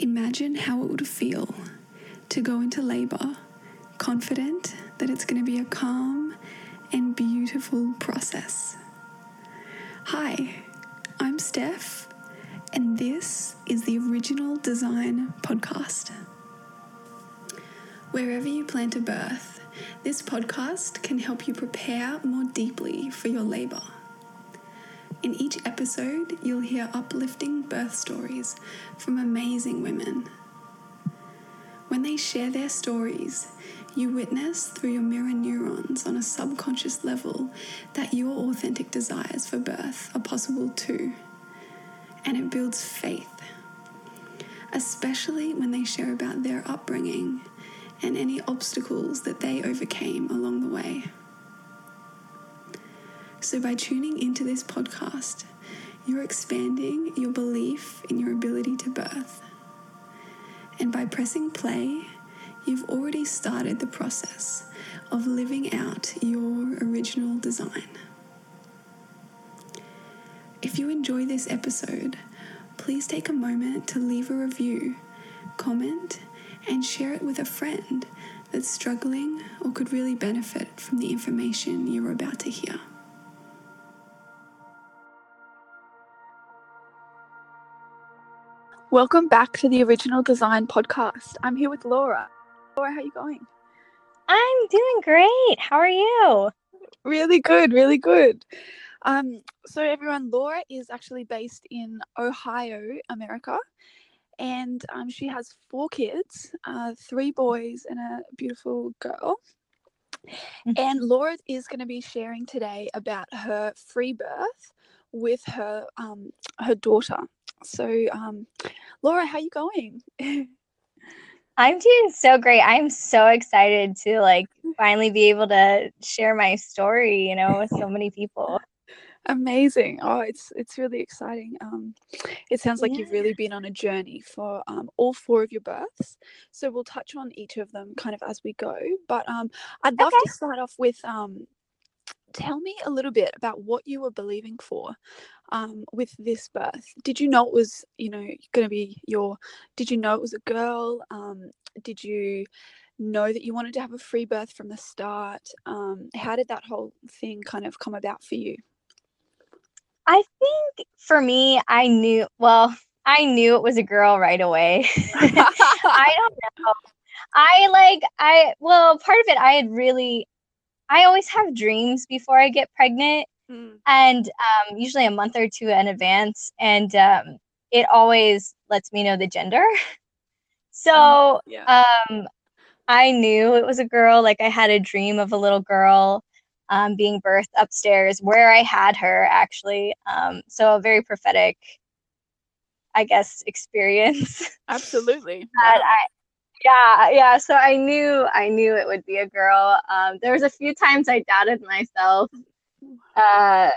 Imagine how it would feel to go into labor confident that it's going to be a calm and beautiful process. Hi, I'm Steph, and this is the Original Design Podcast. Wherever you plan to birth, this podcast can help you prepare more deeply for your labour. In each episode, you'll hear uplifting birth stories from amazing women. When they share their stories, you witness through your mirror neurons on a subconscious level that your authentic desires for birth are possible too. And it builds faith, especially when they share about their upbringing and any obstacles that they overcame along the way. So, by tuning into this podcast, you're expanding your belief in your ability to birth. And by pressing play, you've already started the process of living out your original design. If you enjoy this episode, please take a moment to leave a review, comment, and share it with a friend that's struggling or could really benefit from the information you're about to hear. Welcome back to the Original Design Podcast. I'm here with Laura. Laura, how are you going? I'm doing great. How are you? Really good, really good. Um, so everyone, Laura is actually based in Ohio, America, and um, she has four kids, uh, three boys and a beautiful girl. Mm-hmm. And Laura is going to be sharing today about her free birth with her um, her daughter. So, um, Laura, how are you going? I'm doing so great. I'm so excited to like finally be able to share my story, you know, with so many people. Amazing. Oh, it's it's really exciting. Um, it sounds like yeah. you've really been on a journey for um, all four of your births. So we'll touch on each of them kind of as we go. But um, I'd love okay. to start off with um, tell me a little bit about what you were believing for um, with this birth. Did you know it was, you know, going to be your? Did you know it was a girl? Um, did you know that you wanted to have a free birth from the start? Um, how did that whole thing kind of come about for you? I think for me, I knew. Well, I knew it was a girl right away. I don't know. I like I well, part of it I had really I always have dreams before I get pregnant, mm. and um, usually a month or two in advance, and um, it always lets me know the gender. so oh, yeah. um, I knew it was a girl. Like I had a dream of a little girl um, being birthed upstairs where I had her actually. Um, so a very prophetic, I guess, experience. Absolutely. Wow. I, yeah yeah so i knew i knew it would be a girl um, there was a few times i doubted myself uh,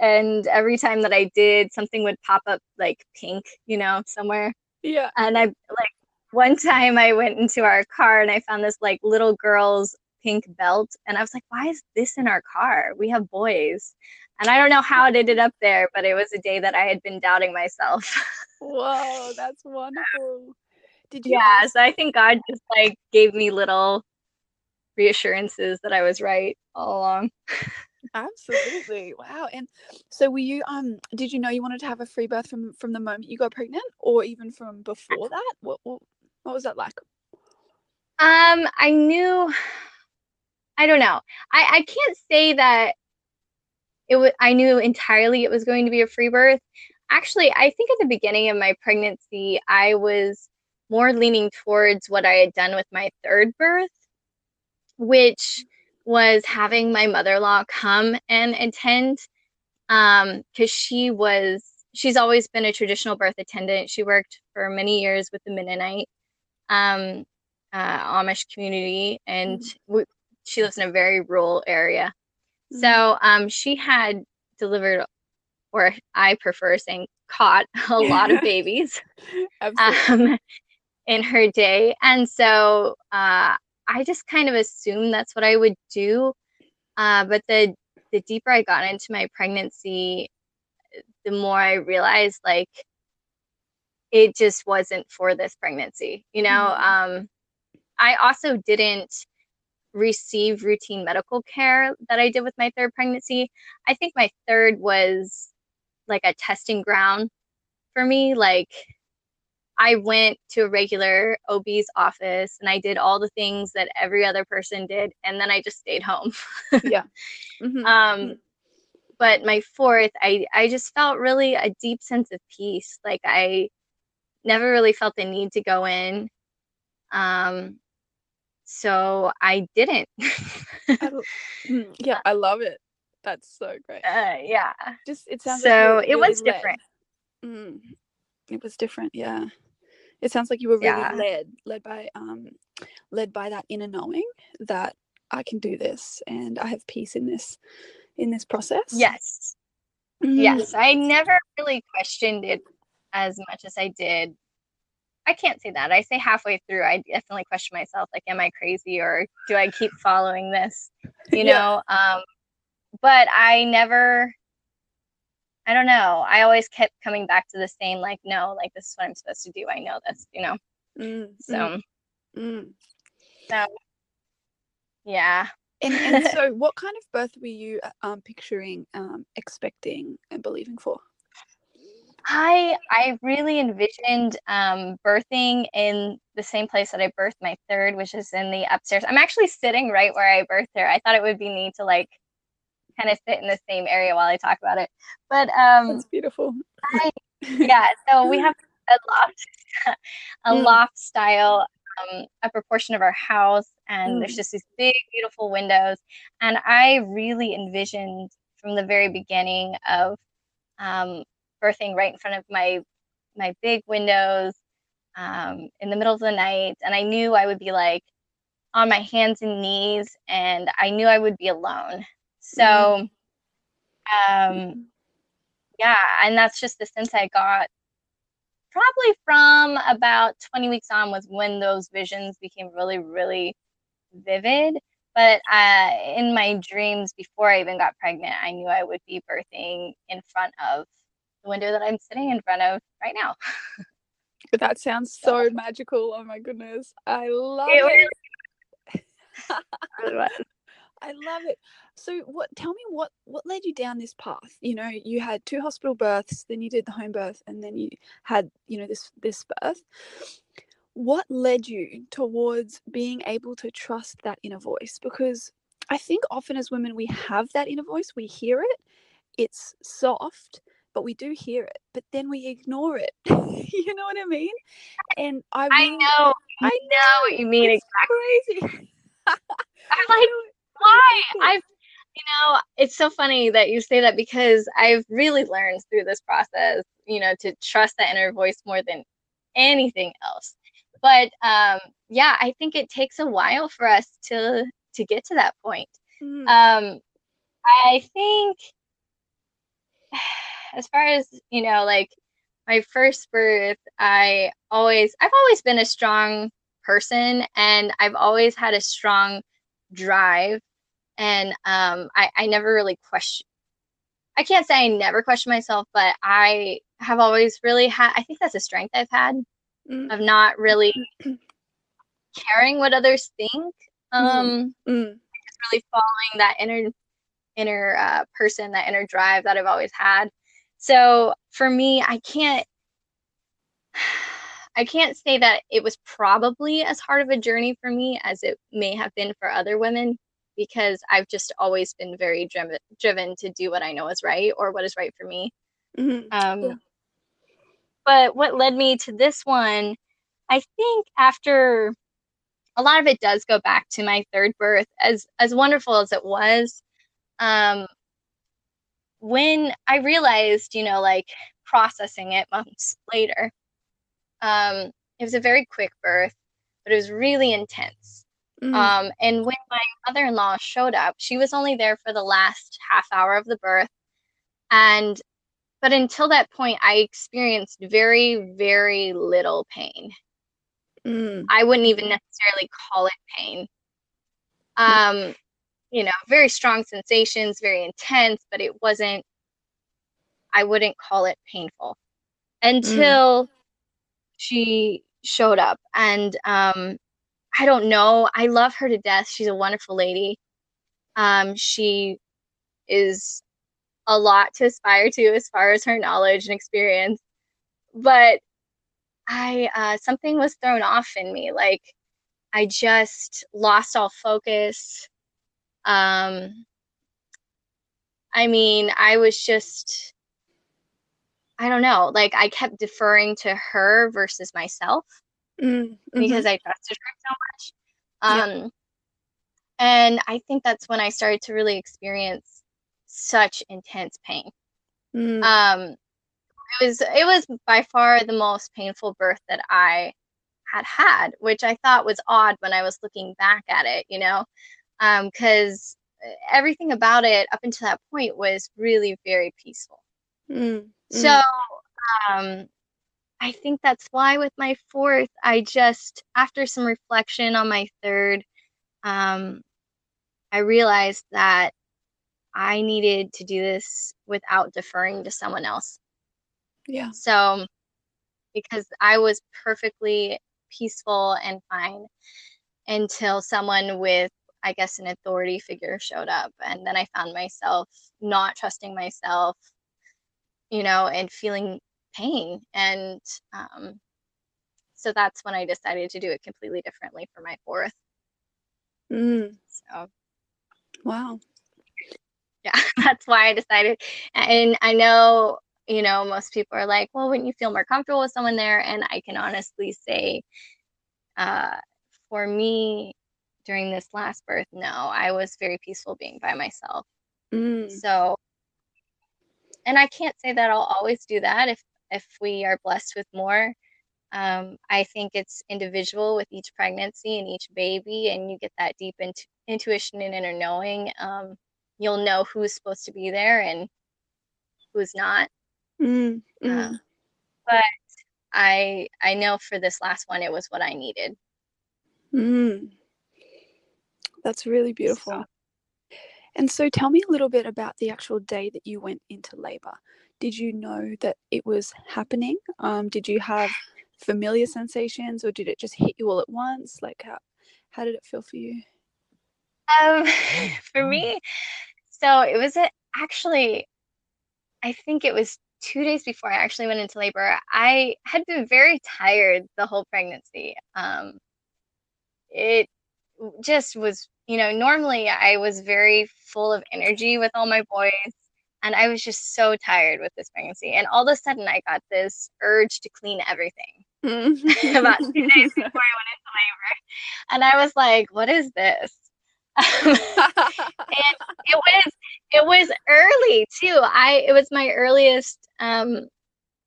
and every time that i did something would pop up like pink you know somewhere yeah. and i like one time i went into our car and i found this like little girl's pink belt and i was like why is this in our car? We have boys and i don't know how it ended up there but it was a day that i had been doubting myself. Whoa that's wonderful did you? Yeah, so I think God just like gave me little reassurances that I was right all along. Absolutely. Wow. And so were you um did you know you wanted to have a free birth from from the moment you got pregnant or even from before that? What what, what was that like? Um I knew I don't know. I I can't say that it was I knew entirely it was going to be a free birth. Actually, I think at the beginning of my pregnancy I was more leaning towards what I had done with my third birth, which was having my mother-in-law come and attend um because she was she's always been a traditional birth attendant she worked for many years with the mennonite um uh, amish community and mm-hmm. she lives in a very rural area mm-hmm. so um she had delivered or i prefer saying caught a lot of babies um, in her day. And so uh, I just kind of assumed that's what I would do. Uh, but the the deeper I got into my pregnancy, the more I realized like it just wasn't for this pregnancy. You know, mm-hmm. um, I also didn't receive routine medical care that I did with my third pregnancy. I think my third was like a testing ground for me. Like I went to a regular OB's office and I did all the things that every other person did, and then I just stayed home. yeah. Mm-hmm. Um, but my fourth, I I just felt really a deep sense of peace. Like I never really felt the need to go in. Um, so I didn't. Mm, yeah, I love it. That's so great. Uh, yeah. Just it sounds so like it was different. Mm, it was different. Yeah. It sounds like you were really yeah. led, led by um, led by that inner knowing that I can do this and I have peace in this, in this process. Yes. Mm. Yes, I never really questioned it as much as I did I can't say that. I say halfway through, I definitely question myself, like, am I crazy or do I keep following this? You yeah. know? Um, but I never, I don't know. I always kept coming back to the same, like, no, like, this is what I'm supposed to do. I know this, you know? Mm, so, mm, mm. so, yeah. And, and so, what kind of birth were you um, picturing, um, expecting, and believing for? I I really envisioned um, birthing in the same place that I birthed my third, which is in the upstairs. I'm actually sitting right where I birthed her. I thought it would be neat to like kind of sit in the same area while I talk about it. But um, that's beautiful. I, yeah, so we have a loft, a mm. loft style um, upper portion of our house, and mm. there's just these big, beautiful windows. And I really envisioned from the very beginning of um, birthing right in front of my my big windows um, in the middle of the night, and I knew I would be like on my hands and knees, and I knew I would be alone. So, mm-hmm. um, yeah, and that's just the sense I got probably from about 20 weeks on was when those visions became really, really vivid. But uh, in my dreams before I even got pregnant, I knew I would be birthing in front of the window that I'm sitting in front of right now. But that sounds so, so, magical. Oh my goodness. I love it. it. I love it. So what tell me what what led you down this path? You know, you had two hospital births, then you did the home birth and then you had, you know, this this birth. What led you towards being able to trust that inner voice? Because I think often as women we have that inner voice, we hear it, it's soft, but we do hear it, but then we ignore it. you know what I mean? And I, really, I know, I know what you mean it's exactly. Crazy. I'm like, why? I've, you know, it's so funny that you say that because I've really learned through this process, you know, to trust that inner voice more than anything else. But um, yeah, I think it takes a while for us to to get to that point. Mm. Um, I think as far as you know like my first birth i always i've always been a strong person and i've always had a strong drive and um i i never really question i can't say i never question myself but i have always really had i think that's a strength i've had mm. of not really caring what others think um mm. Mm. really following that inner inner uh, person that inner drive that i've always had so for me, I can't I can't say that it was probably as hard of a journey for me as it may have been for other women because I've just always been very driven driven to do what I know is right or what is right for me. Mm-hmm. Um, yeah. But what led me to this one, I think after a lot of it does go back to my third birth, as as wonderful as it was. Um, when I realized, you know, like processing it months later, um, it was a very quick birth, but it was really intense. Mm. Um, and when my mother in law showed up, she was only there for the last half hour of the birth. And, but until that point, I experienced very, very little pain. Mm. I wouldn't even necessarily call it pain. Um, you know, very strong sensations, very intense, but it wasn't, I wouldn't call it painful until mm. she showed up and um I don't know. I love her to death. She's a wonderful lady. Um, she is a lot to aspire to as far as her knowledge and experience. But I uh, something was thrown off in me. Like I just lost all focus. Um, I mean, I was just I don't know. Like I kept deferring to her versus myself mm-hmm. because I trusted her so much. Um, yeah. And I think that's when I started to really experience such intense pain. Mm. Um, it was it was by far the most painful birth that I had had, which I thought was odd when I was looking back at it. You know, because um, everything about it up until that point was really very peaceful. Mm. So um, I think that's why with my fourth, I just, after some reflection on my third, um, I realized that I needed to do this without deferring to someone else. Yeah. So, because I was perfectly peaceful and fine until someone with, I guess, an authority figure showed up. And then I found myself not trusting myself, you know, and feeling pain. And um, so that's when I decided to do it completely differently for my fourth. Mm. So, wow. Yeah, that's why I decided. And I know, you know, most people are like, well, wouldn't you feel more comfortable with someone there? And I can honestly say, uh, for me, during this last birth, no, I was very peaceful being by myself. Mm. So, and I can't say that I'll always do that if if we are blessed with more. Um, I think it's individual with each pregnancy and each baby, and you get that deep int- intuition and inner knowing. Um, you'll know who's supposed to be there and who's not. Mm, mm. but I I know for this last one, it was what I needed. Mm. That's really beautiful. So. And so, tell me a little bit about the actual day that you went into labor did you know that it was happening? Um, did you have familiar sensations or did it just hit you all at once? Like how how did it feel for you? Um, for me, so it was a, actually, I think it was two days before I actually went into labor. I had been very tired the whole pregnancy. Um, it just was, you know, normally I was very full of energy with all my boys and I was just so tired with this pregnancy. And all of a sudden, I got this urge to clean everything about two days before I went into labor. And I was like, what is this? and it was it was early too. I it was my earliest um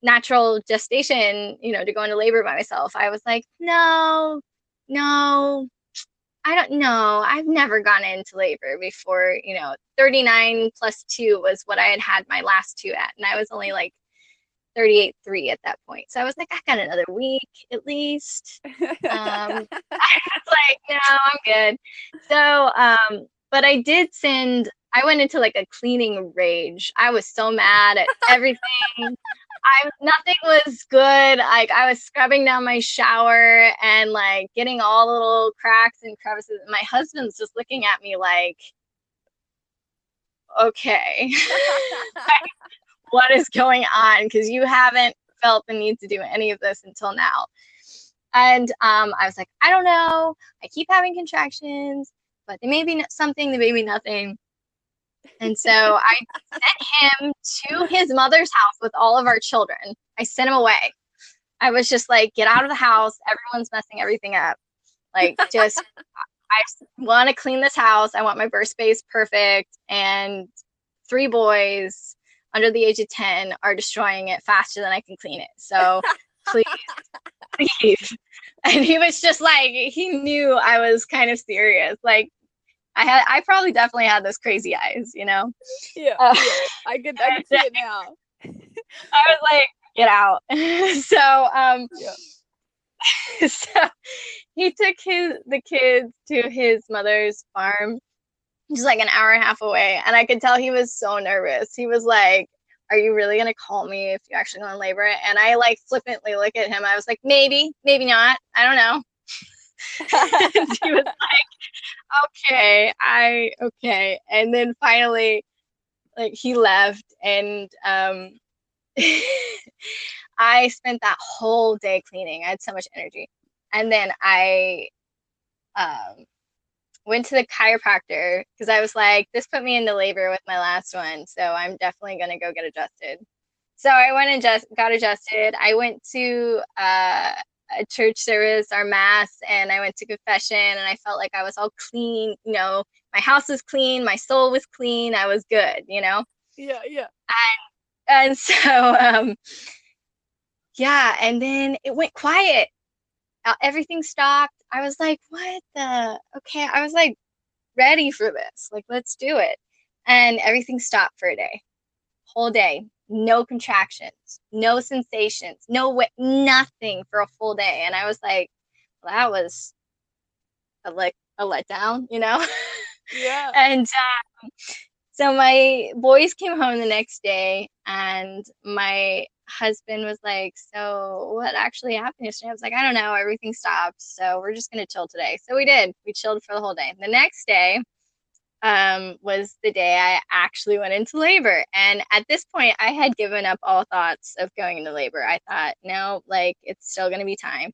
natural gestation, you know, to go into labor by myself. I was like, no, no, I don't know. I've never gone into labor before, you know, 39 plus two was what I had had my last two at. And I was only like 38 3 at that point. So I was like, I got another week at least. Um, I was like, no, I'm good. So, um, but I did send, I went into like a cleaning rage. I was so mad at everything. I nothing was good. Like I was scrubbing down my shower and like getting all the little cracks and crevices. My husband's just looking at me like, okay, what is going on? Because you haven't felt the need to do any of this until now. And um, I was like, I don't know. I keep having contractions, but they may be something, they may be nothing. And so I sent him to his mother's house with all of our children. I sent him away. I was just like, get out of the house. Everyone's messing everything up. Like, just, I want to clean this house. I want my birth space perfect. And three boys under the age of 10 are destroying it faster than I can clean it. So please, please. And he was just like, he knew I was kind of serious. Like, I had I probably definitely had those crazy eyes, you know. Yeah, uh, yeah. I could I could see it now. I was like, get out. so um yeah. so he took his the kids to his mother's farm just like an hour and a half away and i could tell he was so nervous he was like are you really gonna call me if you actually go in labor? And I like flippantly look at him. I was like, maybe, maybe not. I don't know. and he was like, okay, I okay. And then finally, like he left, and um, I spent that whole day cleaning. I had so much energy, and then I um went to the chiropractor because I was like, this put me into labor with my last one, so I'm definitely gonna go get adjusted. So I went and just got adjusted. I went to uh, a church service, our mass, and I went to confession, and I felt like I was all clean. You know, my house was clean, my soul was clean, I was good. You know. Yeah, yeah. And and so um, yeah, and then it went quiet. Everything stopped I was like, what the? Okay. I was like, ready for this. Like, let's do it. And everything stopped for a day, whole day. No contractions, no sensations, no way, nothing for a full day. And I was like, well, that was a like a letdown, you know? Yeah. and um, so my boys came home the next day, and my husband was like, So what actually happened yesterday? I was like, I don't know. Everything stopped. So we're just going to chill today. So we did. We chilled for the whole day. The next day um, was the day I actually went into labor. And at this point, I had given up all thoughts of going into labor. I thought, no, like it's still going to be time.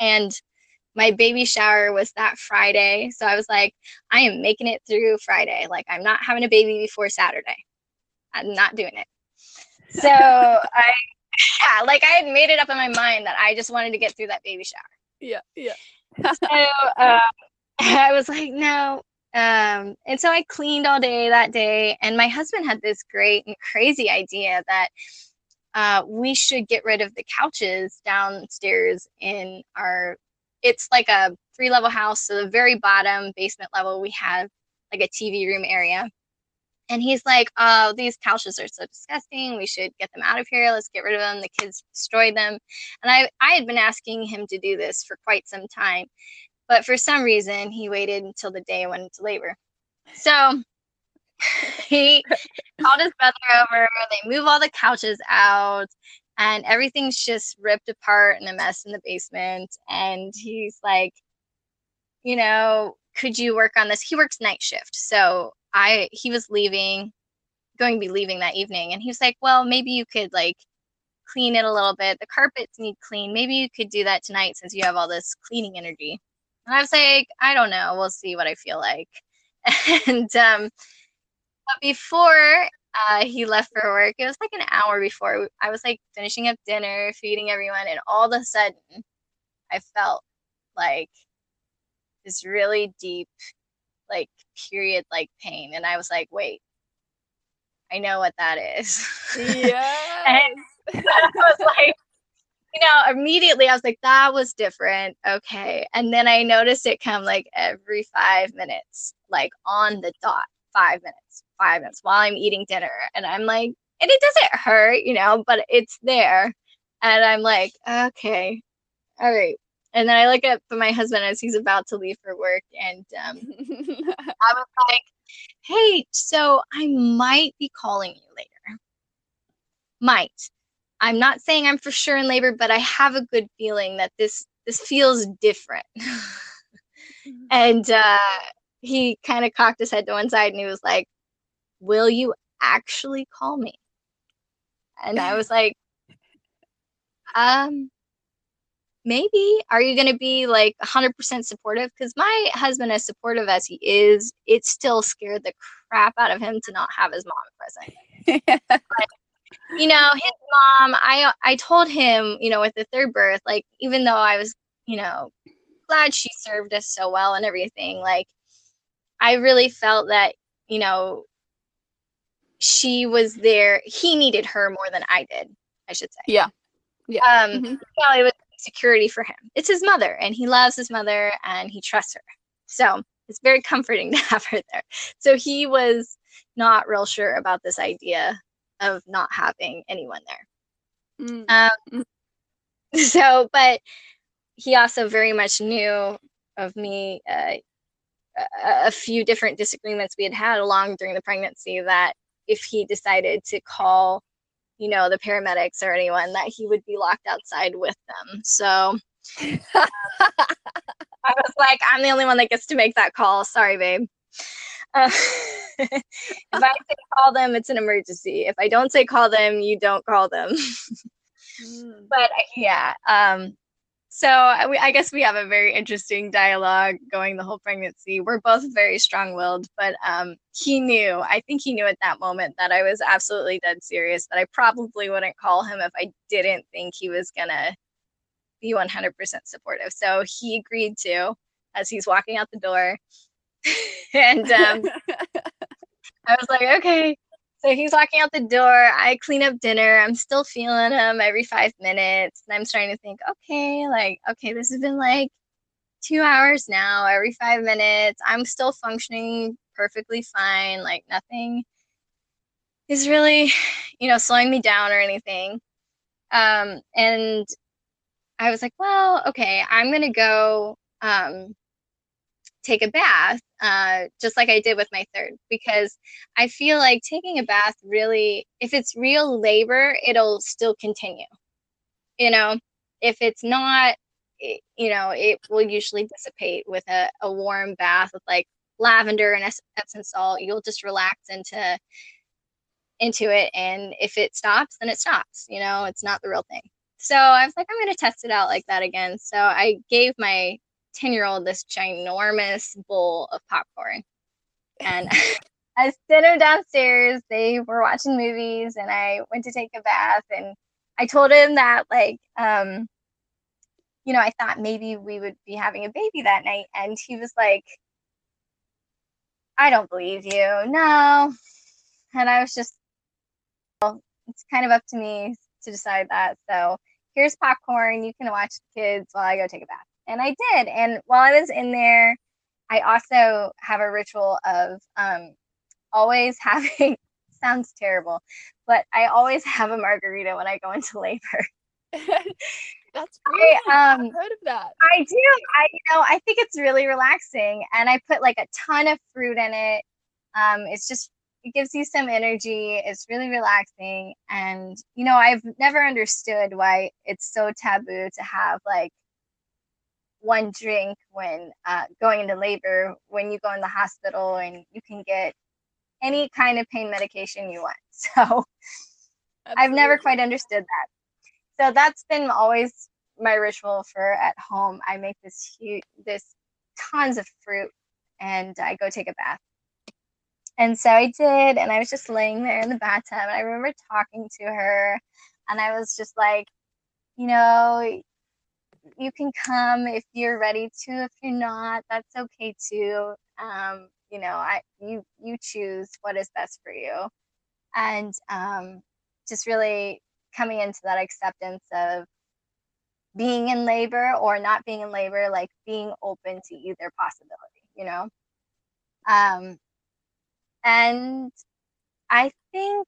And my baby shower was that Friday. So I was like, I am making it through Friday. Like, I'm not having a baby before Saturday. I'm not doing it so I, yeah, like I had made it up in my mind that I just wanted to get through that baby shower. Yeah, yeah. so uh, I was like, no. Um, and so I cleaned all day that day, and my husband had this great and crazy idea that uh, we should get rid of the couches downstairs in our. It's like a three level house, so the very bottom basement level we have like a TV room area and he's like, "Oh, these couches are so disgusting. We should get them out of here. Let's get rid of them. The kids destroyed them." And I I had been asking him to do this for quite some time, but for some reason he waited until the day I went into labor. So he called his brother over. They move all the couches out, and everything's just ripped apart and a mess in the basement. And he's like, you know, could you work on this? He works night shift, so I he was leaving, going to be leaving that evening, and he was like, "Well, maybe you could like clean it a little bit. The carpets need clean. Maybe you could do that tonight since you have all this cleaning energy." And I was like, "I don't know. We'll see what I feel like." and um, but before uh, he left for work, it was like an hour before I was like finishing up dinner, feeding everyone, and all of a sudden, I felt like this really deep like period like pain and i was like wait i know what that is yeah and i was like you know immediately i was like that was different. Okay. And then i noticed it come like every five minutes like on the dot five minutes five minutes while i'm eating dinner. And i'm like and it doesn't hurt you know but it's there. And i'm like okay. All right. And then I look at my husband as he's about to leave for work, and um, I was like, "Hey, so I might be calling you later. Might. I'm not saying I'm for sure in labor, but I have a good feeling that this this feels different." and uh, he kind of cocked his head to one side, and he was like, "Will you actually call me?" And I was like, um maybe are you going to be like 100% supportive because my husband as supportive as he is it still scared the crap out of him to not have his mom present you know his mom i i told him you know with the third birth like even though i was you know glad she served us so well and everything like i really felt that you know she was there he needed her more than i did i should say yeah yeah um mm-hmm. know, it was security for him. It's his mother, and he loves his mother and he trusts her. So it's very comforting to have her there. So he was not real sure about this idea of not having anyone there. Mm. Um, so, but he also very much knew of me. Uh, a, a few different disagreements we had had along during the pregnancy that if he decided to call, you know, the paramedics or anyone, that he would be locked outside with them. So I was like, I'm the only one that gets to make that call. Sorry, babe. Uh, if I say call them, it's an emergency. If I don't say call them, you don't call them. mm. But yeah, um, so I, I guess we have a very interesting dialogue going the whole pregnancy. We're both very strong-willed, but um, he knew. I think he knew at that moment that I was absolutely dead serious. That I probably wouldn't call him if I didn't think he was gonna be 100% supportive. So he agreed to as he's walking out the door. and um, I was like, okay. So he's walking out the door. I clean up dinner. I'm still feeling him every five minutes. And I'm starting to think, okay, like, okay, this has been like two hours now, every five minutes. I'm still functioning perfectly fine. Like, nothing is really, you know, slowing me down or anything. Um, and I was like, well, okay, I'm going to go um, take a bath, uh, just like I did with my third, because I feel like taking a bath really, if it's real labor, it'll still continue. You know, if it's not, it, you know, it will usually dissipate with a, a warm bath with like lavender and Epsom salt. You'll just relax into into it and if it stops then it stops you know it's not the real thing so I was like, I'm going to test it out like that again. So I gave my 10 year old this ginormous bowl of popcorn. And I sent him downstairs. They were watching movies, and I went to take a bath. And I told him that, like, um, you know, I thought maybe we would be having a baby that night. And he was like, I don't believe you. No. And I was just, well, it's kind of up to me to decide that. So here's popcorn. You can watch the kids while I go take a bath. And I did. And while I was in there, I also have a ritual of um, always having, sounds terrible, but I always have a margarita when I go into labor. That's great. I, um, I've heard of that. I do. I you know I think it's really relaxing, and I put like a ton of fruit in it. Um, it's just it gives you some energy. It's really relaxing. And, you know, I've never understood why it's so taboo to have like one drink when uh, going into labor, when you go in the hospital and you can get any kind of pain medication you want. So Absolutely. I've never quite understood that. So that's been always my ritual for at home. I make this huge, this tons of fruit and I go take a bath and so I did, and I was just laying there in the bathtub. And I remember talking to her, and I was just like, you know, you can come if you're ready to. If you're not, that's okay too. Um, you know, I you you choose what is best for you, and um, just really coming into that acceptance of being in labor or not being in labor, like being open to either possibility. You know. Um, and I think,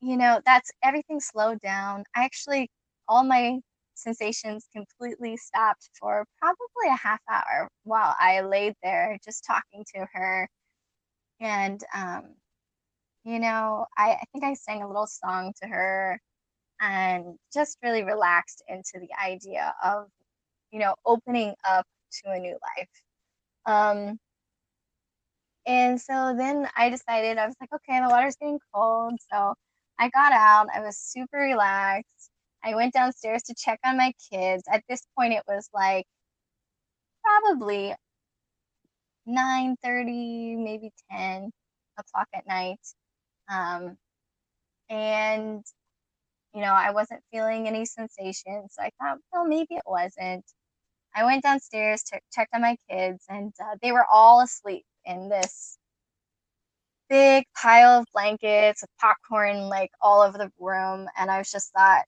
you know, that's everything slowed down. I actually, all my sensations completely stopped for probably a half hour while I laid there just talking to her. And, um, you know, I, I think I sang a little song to her and just really relaxed into the idea of, you know, opening up to a new life. Um, and so then I decided, I was like, okay, the water's getting cold. So I got out. I was super relaxed. I went downstairs to check on my kids. At this point, it was like probably 9 30, maybe 10 o'clock at night. Um, and, you know, I wasn't feeling any sensation. So I thought, well, maybe it wasn't. I went downstairs, to, checked on my kids, and uh, they were all asleep in this big pile of blankets with popcorn like all over the room. And I was just thought,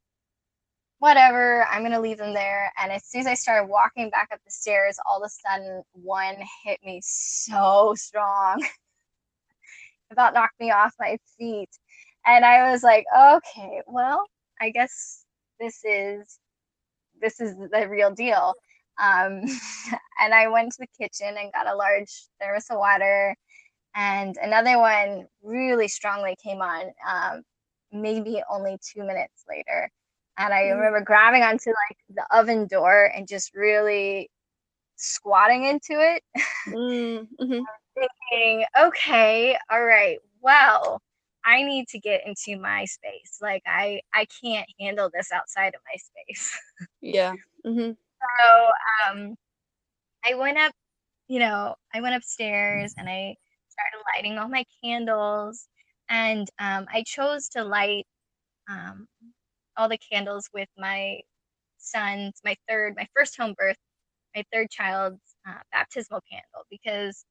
whatever, I'm gonna leave them there. And as soon as I started walking back up the stairs, all of a sudden one hit me so strong. about knocked me off my feet. And I was like, okay, well, I guess this is this is the real deal. Um, and I went to the kitchen and got a large thermos of water and another one really strongly came on um, maybe only two minutes later and i mm. remember grabbing onto like the oven door and just really squatting into it mm, mm-hmm. thinking okay all right well i need to get into my space like i i can't handle this outside of my space yeah mm-hmm. so um i went up you know i went upstairs and i started lighting all my candles and um, i chose to light um, all the candles with my son's my third my first home birth my third child's uh, baptismal candle because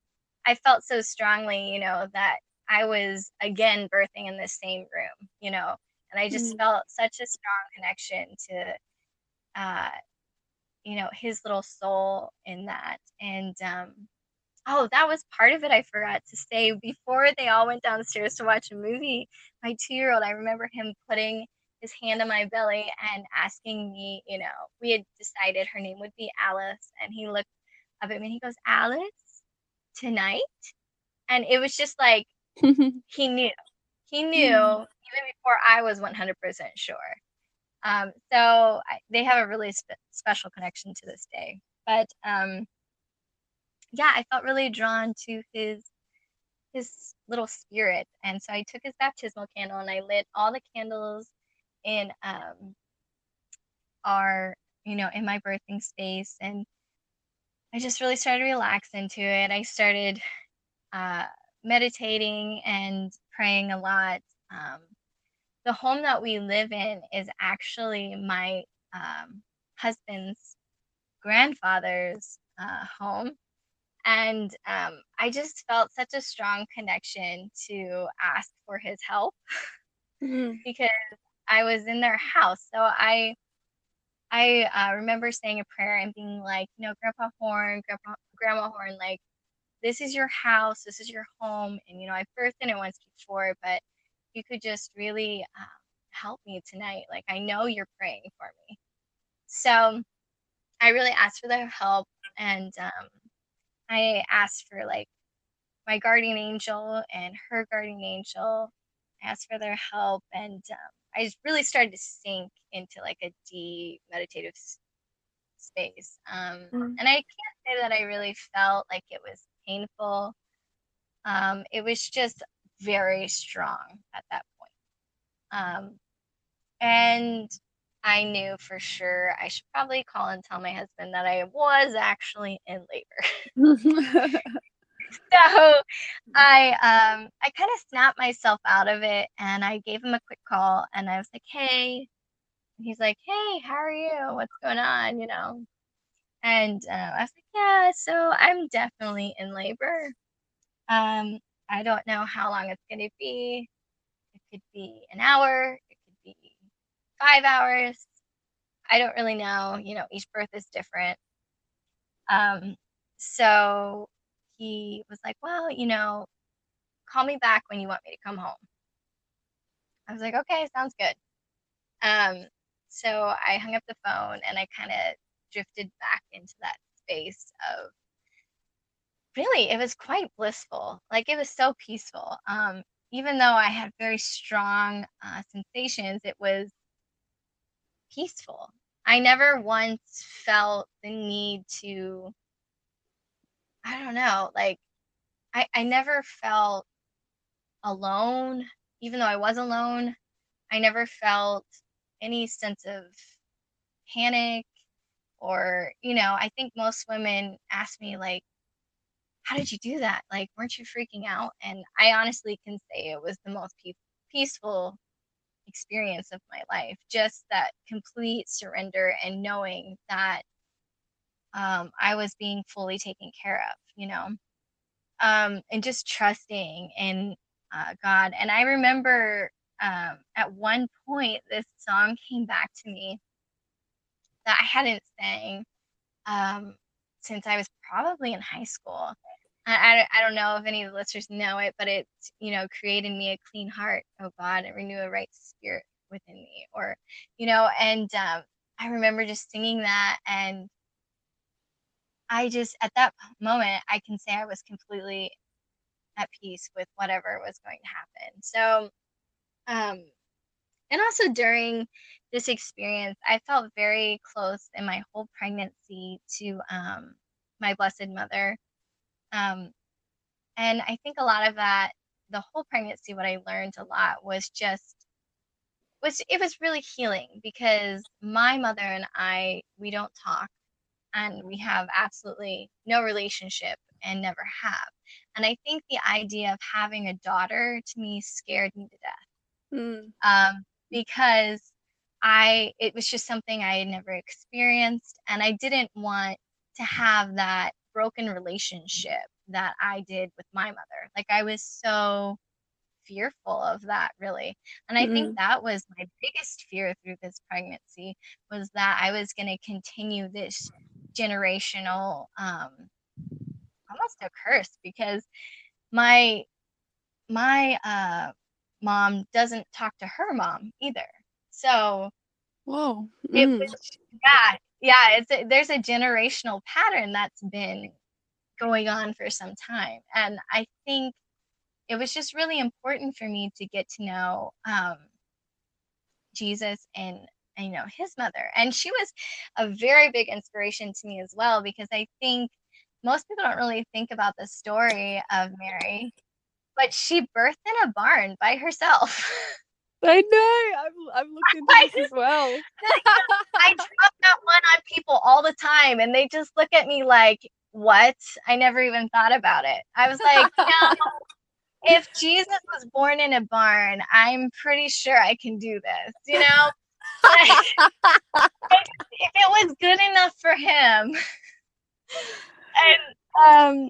I felt so strongly, you know, that I was again birthing in the same room, you know, and I just mm-hmm. felt such a strong connection to, uh, you know, his little soul in that. And, um, oh, that was part of it. I forgot to say before they all went downstairs to watch a movie. My two year old, I remember him putting his hand on my belly and asking me, you know, we had decided her name would be Alice. And he looked up at me and he goes, Alice, tonight? And it was just like, he knew. He knew mm-hmm. even before I was 100% sure. Um, so I, they have a really spe- special connection to this day. But um, yeah, I felt really drawn to his his little spirit, and so I took his baptismal candle and I lit all the candles in um, our, you know, in my birthing space. And I just really started to relax into it. I started uh, meditating and praying a lot. Um, the home that we live in is actually my um, husband's grandfather's uh, home. And um, I just felt such a strong connection to ask for his help mm-hmm. because I was in their house. So I I uh, remember saying a prayer and being like, you know, Grandpa Horn, Grandpa Grandma Horn, like this is your house, this is your home, and you know I've birthed in it once before, but you could just really um, help me tonight. Like I know you're praying for me. So I really asked for their help, and um, I asked for like my guardian angel and her guardian angel. I asked for their help, and um, I really started to sink into like a deep meditative space. Um, mm-hmm. And I can't say that I really felt like it was painful. Um, it was just very strong at that point. Um, and I knew for sure I should probably call and tell my husband that I was actually in labor. so I um I kind of snapped myself out of it and I gave him a quick call and I was like, "Hey." And he's like, "Hey, how are you? What's going on?" You know. And uh, I was like, "Yeah, so I'm definitely in labor. Um, I don't know how long it's going to be. It could be an hour. It could be five hours. I don't really know. You know, each birth is different. Um, so he was like, Well, you know, call me back when you want me to come home. I was like, Okay, sounds good. Um, so I hung up the phone and I kind of drifted back into that space of really, it was quite blissful. Like it was so peaceful. Um, even though I had very strong uh, sensations, it was peaceful. I never once felt the need to I don't know, like I I never felt alone, even though I was alone. I never felt any sense of panic or, you know, I think most women ask me like how did you do that? Like weren't you freaking out? And I honestly can say it was the most pe- peaceful experience of my life. Just that complete surrender and knowing that um, I was being fully taken care of, you know, um, and just trusting in uh, God. And I remember um, at one point, this song came back to me that I hadn't sang um, since I was probably in high school. I, I, I don't know if any of the listeners know it, but it, you know, created me a clean heart, oh God, and renew a right spirit within me. Or, you know, and um, I remember just singing that and I just at that moment I can say I was completely at peace with whatever was going to happen. So, um, and also during this experience, I felt very close in my whole pregnancy to um, my Blessed Mother. Um, and I think a lot of that, the whole pregnancy, what I learned a lot was just was it was really healing because my mother and I we don't talk and we have absolutely no relationship and never have. And I think the idea of having a daughter to me scared me to death. Mm. Um, because I it was just something I had never experienced and I didn't want to have that broken relationship that I did with my mother. Like I was so fearful of that really and i mm-hmm. think that was my biggest fear through this pregnancy was that i was going to continue this generational um almost a curse because my my uh mom doesn't talk to her mom either. So whoa. mm. it was yeah yeah it's a, there's a generational pattern that's been going on for some time. And i think it was just really important for me to get to know um, Jesus and you know his mother and she was a very big inspiration to me as well because i think most people don't really think about the story of mary but she birthed in a barn by herself. I know i've, I've looked into this as well. I drop that one on people all the time and they just look at me like what? I never even thought about it. I was like no if Jesus was born in a barn, I'm pretty sure I can do this, you know? If it was good enough for him. and um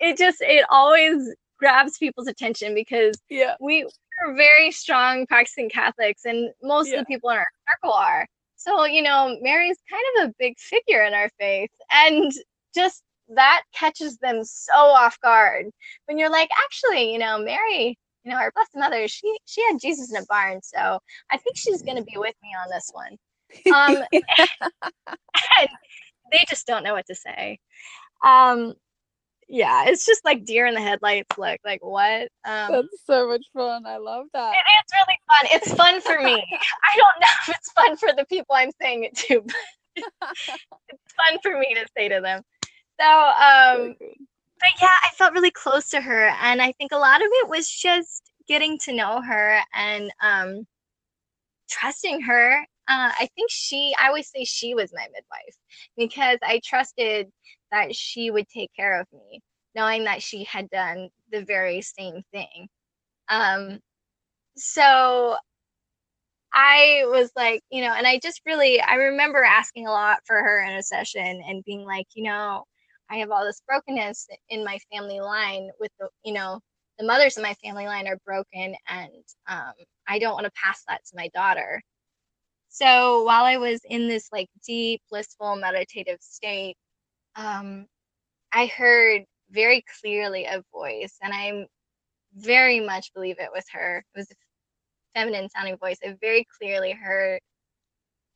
it just it always grabs people's attention because yeah we are very strong practicing Catholics and most yeah. of the people in our circle are. So, you know, Mary's kind of a big figure in our faith. And just that catches them so off guard when you're like, actually, you know, Mary, you know, our blessed mother, she she had Jesus in a barn, so I think she's gonna be with me on this one. Um, and they just don't know what to say. Um, yeah, it's just like deer in the headlights. Look, like what? Um, That's so much fun. I love that. It is really fun. It's fun for me. I don't know if it's fun for the people I'm saying it to, but it's fun for me to say to them. So, um, but yeah, I felt really close to her, and I think a lot of it was just getting to know her and um, trusting her. Uh, I think she, I always say she was my midwife because I trusted that she would take care of me, knowing that she had done the very same thing. Um, so I was like, you know, and I just really, I remember asking a lot for her in a session and being like, you know, I have all this brokenness in my family line with the, you know, the mothers in my family line are broken and um, I don't want to pass that to my daughter. So while I was in this like deep, blissful, meditative state, um, I heard very clearly a voice, and I very much believe it was her. It was a feminine sounding voice. I very clearly heard,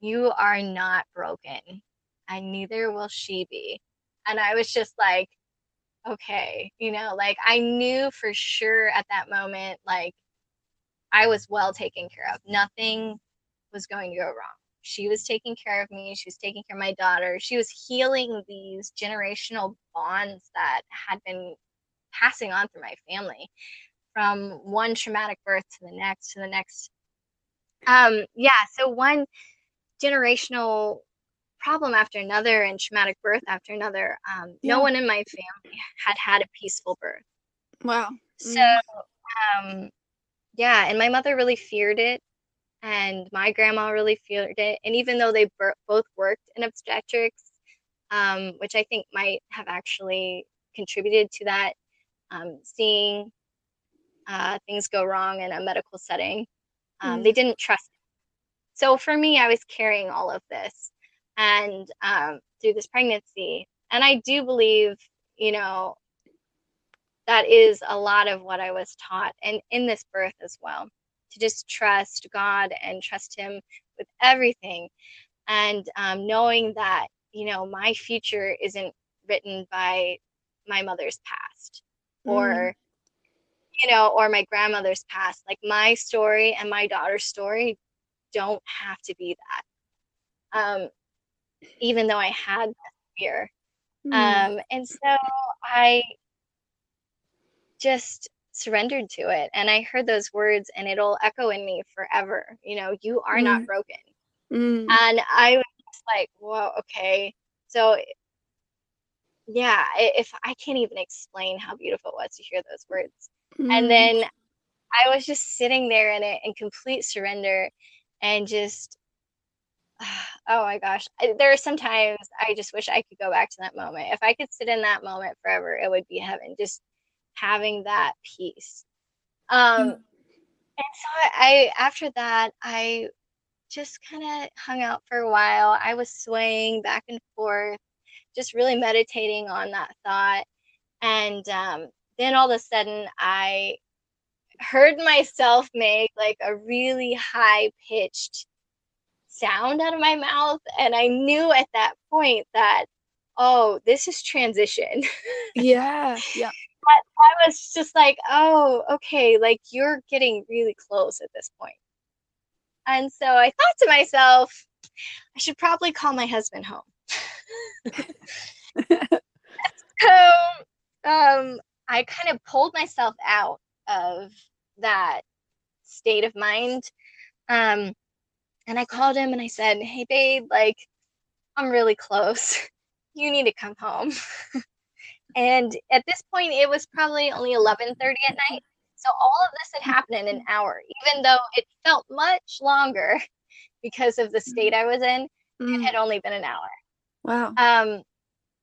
You are not broken, and neither will she be and I was just like, okay, you know, like I knew for sure at that moment, like I was well taken care of. Nothing was going to go wrong. She was taking care of me. She was taking care of my daughter. She was healing these generational bonds that had been passing on through my family from one traumatic birth to the next to the next. Um, yeah, so one generational problem after another and traumatic birth after another. Um, yeah. No one in my family had had a peaceful birth. Wow. So, mm. um, yeah, and my mother really feared it, and my grandma really feared it. And even though they b- both worked in obstetrics, um, which I think might have actually contributed to that, um, seeing uh, things go wrong in a medical setting, um, mm. they didn't trust. So for me, I was carrying all of this and um, through this pregnancy. And I do believe, you know, that is a lot of what I was taught and in this birth as well to just trust God and trust Him with everything. And um, knowing that, you know, my future isn't written by my mother's past or you know, or my grandmother's past. Like my story and my daughter's story don't have to be that. Um, even though I had that fear. Mm. Um, and so I just surrendered to it. And I heard those words and it'll echo in me forever. You know, you are mm. not broken. Mm. And I was like, whoa, okay. So yeah, if I can't even explain how beautiful it was to hear those words. And then I was just sitting there in it in complete surrender and just oh my gosh. There are sometimes i just wish i could go back to that moment. If i could sit in that moment forever it would be heaven just having that peace. Um mm. and so i after that i just kind of hung out for a while. I was swaying back and forth just really meditating on that thought. And um, then all of a sudden i heard myself make like a really high pitched sound out of my mouth and i knew at that point that oh this is transition. Yeah yeah. I was just like oh okay like you're getting really close at this point. And so i thought to myself i should probably call my husband home. So um i kind of pulled myself out of that state of mind. Um and I called him and I said, Hey, babe, like, I'm really close. You need to come home. and at this point, it was probably only 11:30 at night. So all of this had happened in an hour, even though it felt much longer because of the state I was in. Mm. It had only been an hour. Wow. Um,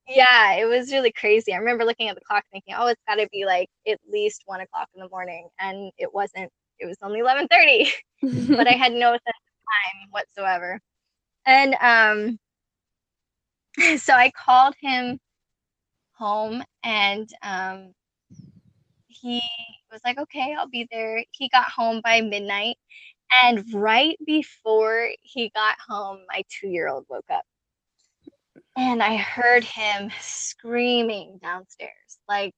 yeah, it was really crazy. I remember looking at the clock thinking, oh, it's got to be like at least one o'clock in the morning. And it wasn't, it was only 1130, but I had no time whatsoever. And um, so I called him home and um, he was like, okay, I'll be there. He got home by midnight. And right before he got home, my two year old woke up. And I heard him screaming downstairs, like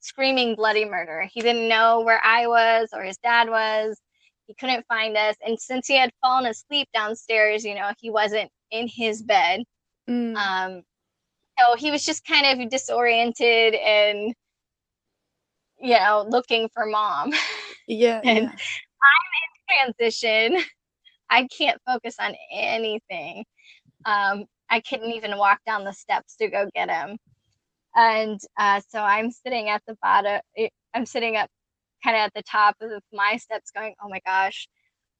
screaming bloody murder. He didn't know where I was or his dad was. He couldn't find us. And since he had fallen asleep downstairs, you know, he wasn't in his bed. Mm. Um, so he was just kind of disoriented and, you know, looking for mom. Yeah. and yeah. I'm in transition. I can't focus on anything. Um, I couldn't even walk down the steps to go get him. And uh, so I'm sitting at the bottom. Eh, I'm sitting up kind of at the top of my steps going, oh my gosh,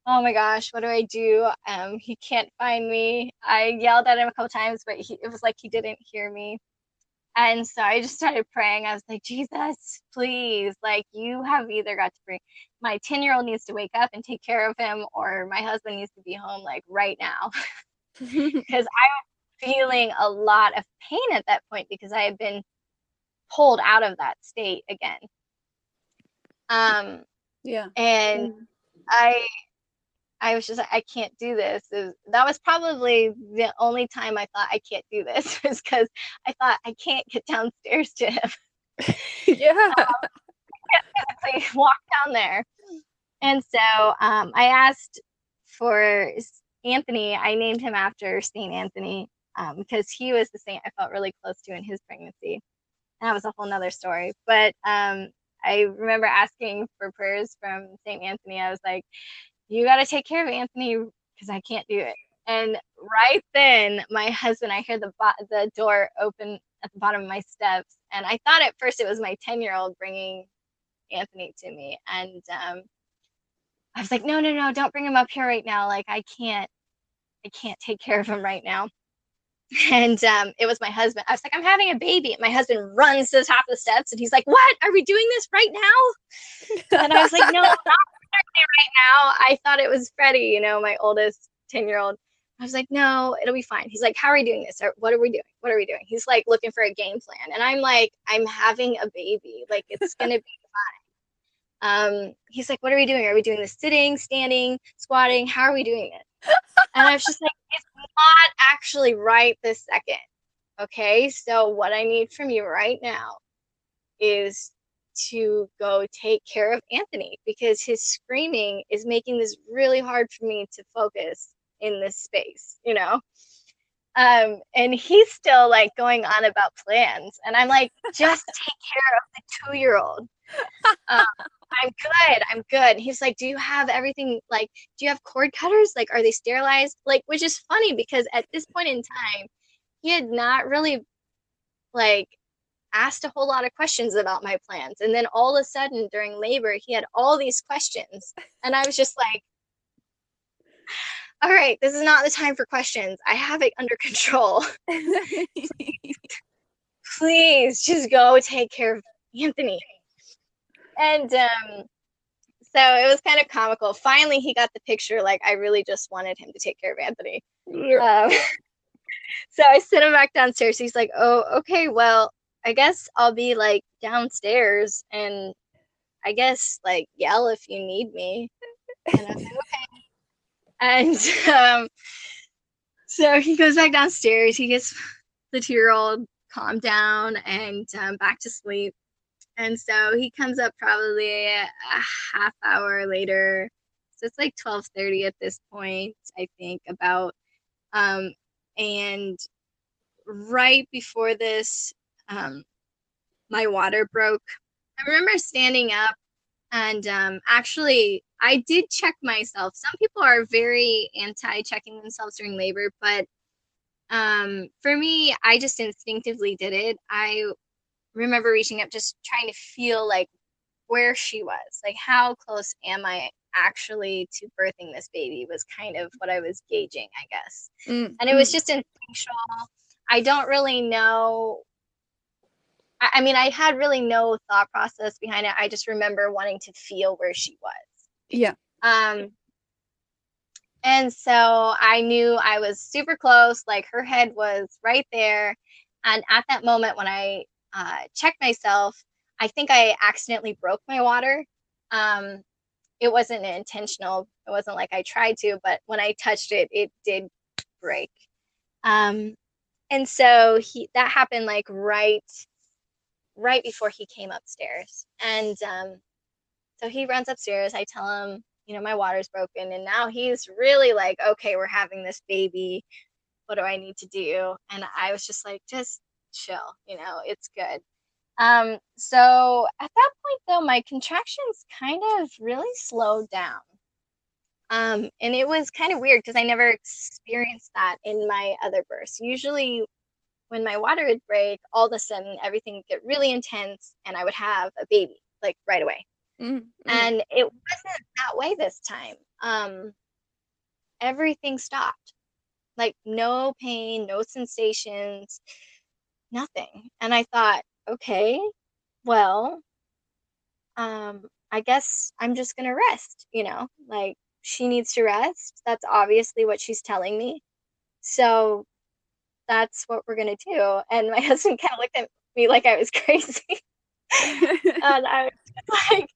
oh my gosh, what do I do? Um, he can't find me. I yelled at him a couple times, but he, it was like he didn't hear me. And so I just started praying. I was like, Jesus, please, like you have either got to bring my 10 year old needs to wake up and take care of him, or my husband needs to be home like right now. Because I was feeling a lot of pain at that point because I had been pulled out of that state again. Um, yeah. And mm. I, I was just like, I can't do this. Was, that was probably the only time I thought I can't do this, is because I thought I can't get downstairs to him. yeah. um, I walk down there. And so um, I asked for Anthony. I named him after Saint Anthony um, because he was the saint I felt really close to in his pregnancy. And that was a whole nother story. But um, I remember asking for prayers from St. Anthony. I was like, you got to take care of Anthony because I can't do it. And right then, my husband, I hear the bo- the door open at the bottom of my steps, and I thought at first it was my ten year old bringing Anthony to me, and um, I was like, no, no, no, don't bring him up here right now. Like I can't, I can't take care of him right now and um, it was my husband. I was like, I'm having a baby. And my husband runs to the top of the steps and he's like, What? Are we doing this right now? and I was like, No, not right now. I thought it was Freddie, you know, my oldest 10 year old. I was like, No, it'll be fine. He's like, How are we doing this? What are we doing? What are we doing? He's like looking for a game plan. And I'm like, I'm having a baby. Like, it's going to be fine. Um, he's like, What are we doing? Are we doing this sitting, standing, squatting? How are we doing it? And I was just like, it's not actually right this second. Okay. So, what I need from you right now is to go take care of Anthony because his screaming is making this really hard for me to focus in this space, you know? Um, and he's still like going on about plans. And I'm like, just take care of the two year old. Um, I'm good. I'm good. he's like, Do you have everything? Like, do you have cord cutters? Like, are they sterilized? Like, which is funny because at this point in time, he had not really like asked a whole lot of questions about my plans. And then all of a sudden during labor, he had all these questions. And I was just like, all right, this is not the time for questions. I have it under control. Please just go take care of Anthony. And um, so it was kind of comical. Finally, he got the picture. Like, I really just wanted him to take care of Anthony. Um, so I sent him back downstairs. He's like, "Oh, okay. Well, I guess I'll be like downstairs, and I guess like yell if you need me." And I like, "Okay." And um, so he goes back downstairs. He gets the two-year-old calmed down and um, back to sleep. And so he comes up probably a half hour later. So it's like 12:30 at this point, I think about um, and right before this, um, my water broke. I remember standing up and um, actually, I did check myself. Some people are very anti checking themselves during labor, but um, for me, I just instinctively did it. I remember reaching up, just trying to feel like where she was, like how close am I actually to birthing this baby was kind of what I was gauging, I guess. Mm-hmm. And it was mm. just instinctual. I don't really know. I, I mean, I had really no thought process behind it. I just remember wanting to feel where she was. Yeah. Um, and so I knew I was super close, like her head was right there. And at that moment, when I uh, checked myself, I think I accidentally broke my water. Um, it wasn't intentional. It wasn't like I tried to, but when I touched it, it did break. Um, and so he that happened like right right before he came upstairs. And um, so he runs upstairs. I tell him, you know, my water's broken, and now he's really like, okay, we're having this baby. What do I need to do? And I was just like, just chill, you know, it's good. Um, so at that point, though, my contractions kind of really slowed down. Um, and it was kind of weird because I never experienced that in my other births. Usually, when my water would break, all of a sudden everything would get really intense and I would have a baby like right away. Mm-hmm. And it wasn't that way this time. Um, everything stopped. Like no pain, no sensations, nothing. And I thought, okay, well, um, I guess I'm just gonna rest, you know, like she needs to rest. That's obviously what she's telling me. So that's what we're gonna do. And my husband kind of looked at me like I was crazy. and I was like,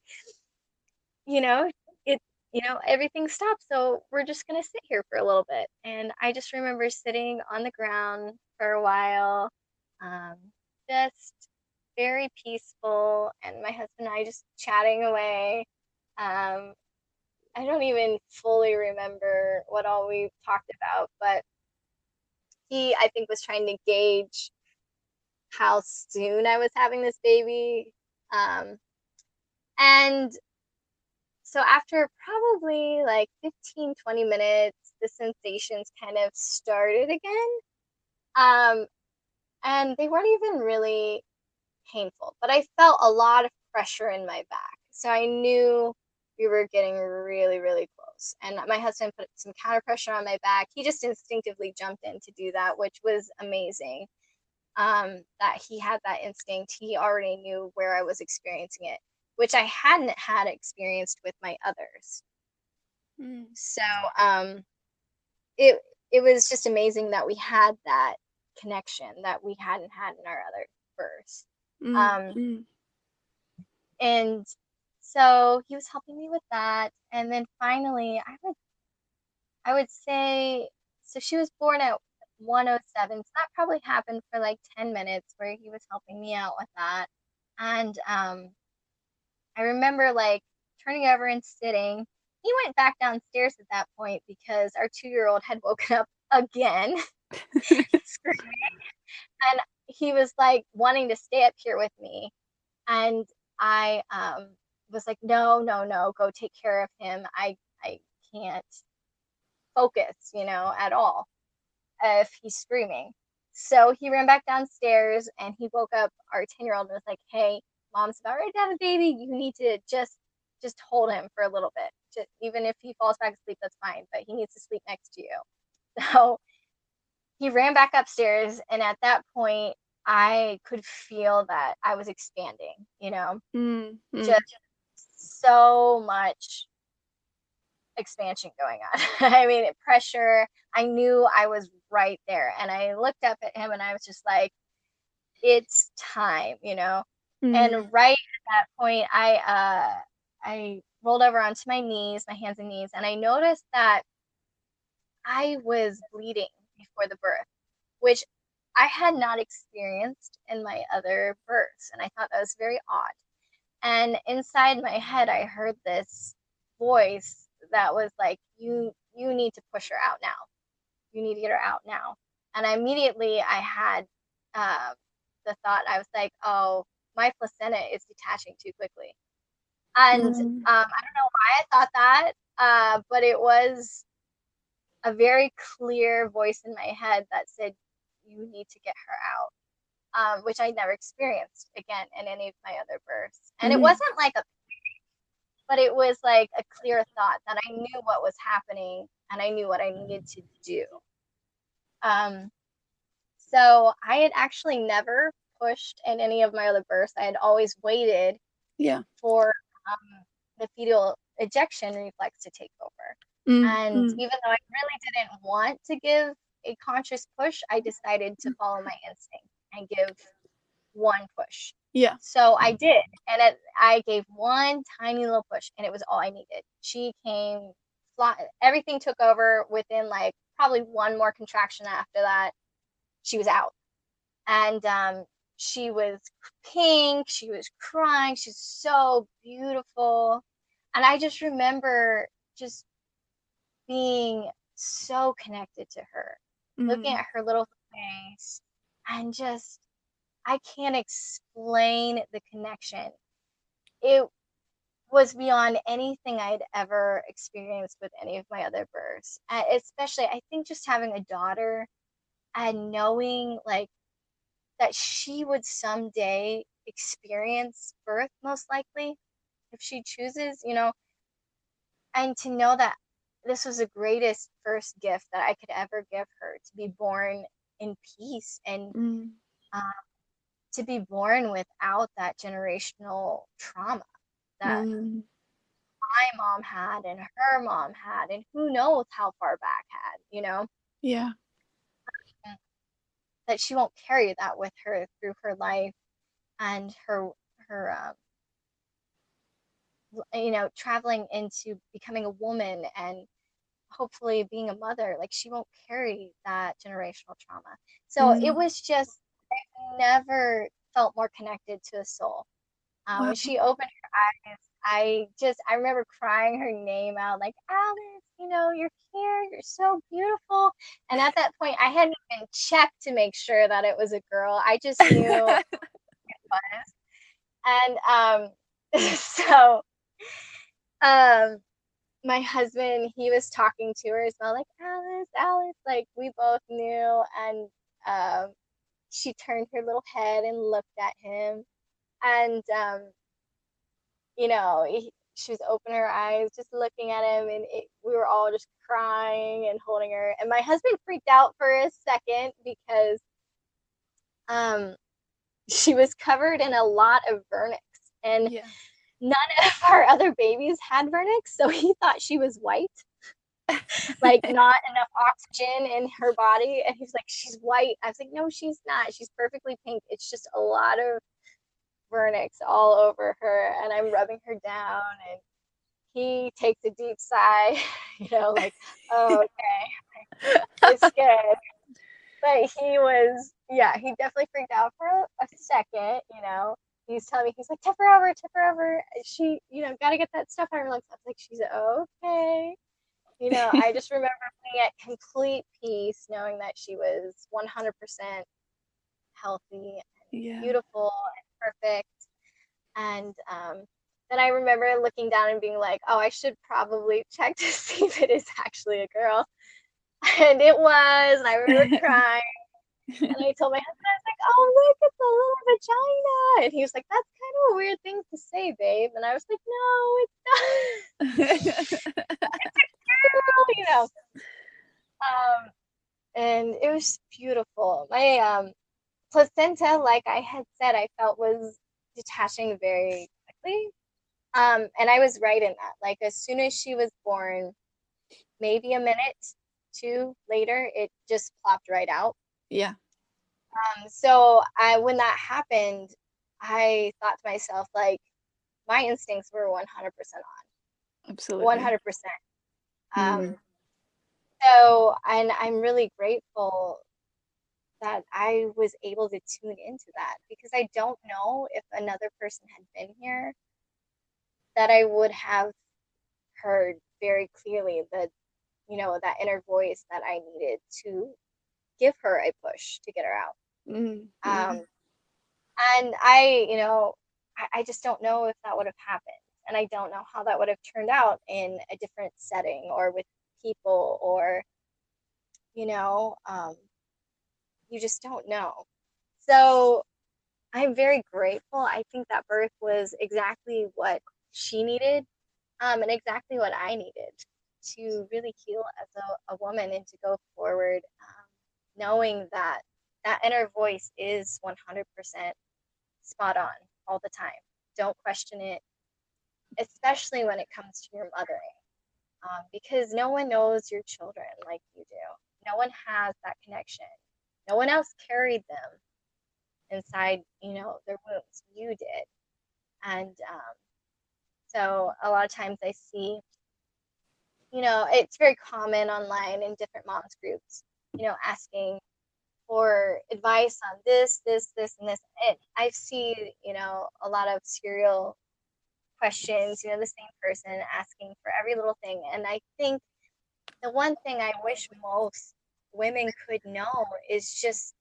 you know, it you know, everything stopped. So we're just gonna sit here for a little bit. And I just remember sitting on the ground for a while, um, just very peaceful and my husband and I just chatting away. Um, I don't even fully remember what all we talked about, but he, I think, was trying to gauge how soon I was having this baby. Um, and so after probably like 15, 20 minutes, the sensations kind of started again. Um, and they weren't even really painful, but I felt a lot of pressure in my back. So I knew we were getting really, really close. And my husband put some counter pressure on my back. He just instinctively jumped in to do that, which was amazing. Um, that he had that instinct. He already knew where I was experiencing it, which I hadn't had experienced with my others. Mm. So um, it it was just amazing that we had that connection that we hadn't had in our other births. Mm-hmm. Um, and so he was helping me with that. And then finally, I would, I would say, so she was born at 107. So that probably happened for like 10 minutes where he was helping me out with that. And um, I remember like turning over and sitting. He went back downstairs at that point because our two year old had woken up again screaming. And he was like wanting to stay up here with me. And I um, was like, no, no, no, go take care of him. I, I can't focus, you know, at all if he's screaming. So he ran back downstairs and he woke up our 10 year old and was like, hey, mom's about ready to have a baby. You need to just just hold him for a little bit. Just, even if he falls back asleep, that's fine, but he needs to sleep next to you. So he ran back upstairs and at that point I could feel that I was expanding, you know, mm-hmm. just so much expansion going on. I mean, pressure. I knew I was right there. And I looked up at him and I was just like, it's time, you know? Mm-hmm. And right at that point, I, uh, I rolled over onto my knees, my hands and knees, and I noticed that I was bleeding before the birth, which I had not experienced in my other births. And I thought that was very odd. And inside my head, I heard this voice that was like, you, you need to push her out now. You need to get her out now. And I immediately I had uh, the thought, I was like, oh, my placenta is detaching too quickly. And mm. um, I don't know why I thought that, uh, but it was a very clear voice in my head that said, you need to get her out. Um, which I never experienced again in any of my other births. And mm-hmm. it wasn't like a, but it was like a clear thought that I knew what was happening and I knew what I needed to do. Um, so I had actually never pushed in any of my other births. I had always waited yeah. for um, the fetal ejection reflex to take over. Mm-hmm. And even though I really didn't want to give a conscious push, I decided to follow my instinct and give one push. Yeah. So I did. And it, I gave one tiny little push, and it was all I needed. She came, fly, everything took over within like probably one more contraction after that. She was out. And um, she was pink. She was crying. She's so beautiful. And I just remember just being so connected to her mm-hmm. looking at her little face and just I can't explain the connection. It was beyond anything I'd ever experienced with any of my other births. And especially, I think just having a daughter and knowing like that she would someday experience birth, most likely, if she chooses, you know, and to know that this was the greatest first gift that I could ever give her to be born in peace and mm. um, to be born without that generational trauma that mm. my mom had and her mom had, and who knows how far back had, you know? Yeah. That she won't carry that with her through her life and her her um, you know traveling into becoming a woman and hopefully being a mother like she won't carry that generational trauma. So mm-hmm. it was just i never felt more connected to a soul. Um, wow. when she opened her eyes i just i remember crying her name out like alice you know you're here you're so beautiful. And at that point i hadn't even checked to make sure that it was a girl. I just knew it was. And um so um my husband, he was talking to her as well, like Alice, Alice. Like we both knew, and um, she turned her little head and looked at him, and um, you know, he, she was opening her eyes, just looking at him, and it, we were all just crying and holding her. And my husband freaked out for a second because um, she was covered in a lot of vernix, and yeah none of our other babies had vernix, so he thought she was white. like not enough oxygen in her body. And he's like, She's white. I was like, No, she's not. She's perfectly pink. It's just a lot of vernix all over her. And I'm rubbing her down and he takes a deep sigh, you know, like, oh, okay, it's good. But he was, yeah, he definitely freaked out for a second, you know. He's telling me he's like tip her over tip her over. She you know got to get that stuff on her legs. I was like she's okay. You know i just remember being at complete peace knowing that she was 100% healthy and Yeah. beautiful and perfect. And um, then i remember looking down and being like oh i should probably check to see if it is actually a girl. And it was and i remember crying and I told my husband, I was like, oh, look, it's a little vagina. And he was like, that's kind of a weird thing to say, babe. And I was like, no, it's not. girl, you know. Um, and it was beautiful. My um, placenta, like I had said, I felt was detaching very quickly. Um, and I was right in that. Like as soon as she was born, maybe a minute, two later, it just plopped right out. Yeah. Um, so I, when that happened, I thought to myself, like, my instincts were 100% on, Absolutely. 100%. Um, Mm. so, and I'm really grateful that I was able to tune into that because I don't know if another person had been here that I would have heard very clearly the, you know, that inner voice that I needed to give her a push to get her out. Mm, yeah. Um, and I, you know, I, I just don't know if that would have happened. And I don't know how that would have turned out in a different setting or with people or, you know, um, you just don't know. So I'm very grateful. I think that birth was exactly what she needed um, and exactly what I needed to really heal as a, a woman and to go forward, um, knowing that that inner voice is 100% spot on all the time. Don't question it, especially when it comes to your mothering, um, because no one knows your children like you do. No one has that connection. No one else carried them inside, you know, their wombs. You did, and um, so a lot of times I see, you know, it's very common online in different moms groups, you know, asking for advice on this, this, this, and this. And I see, you know, a lot of serial questions, you know, the same person asking for every little thing. And I think the one thing I wish most women could know is just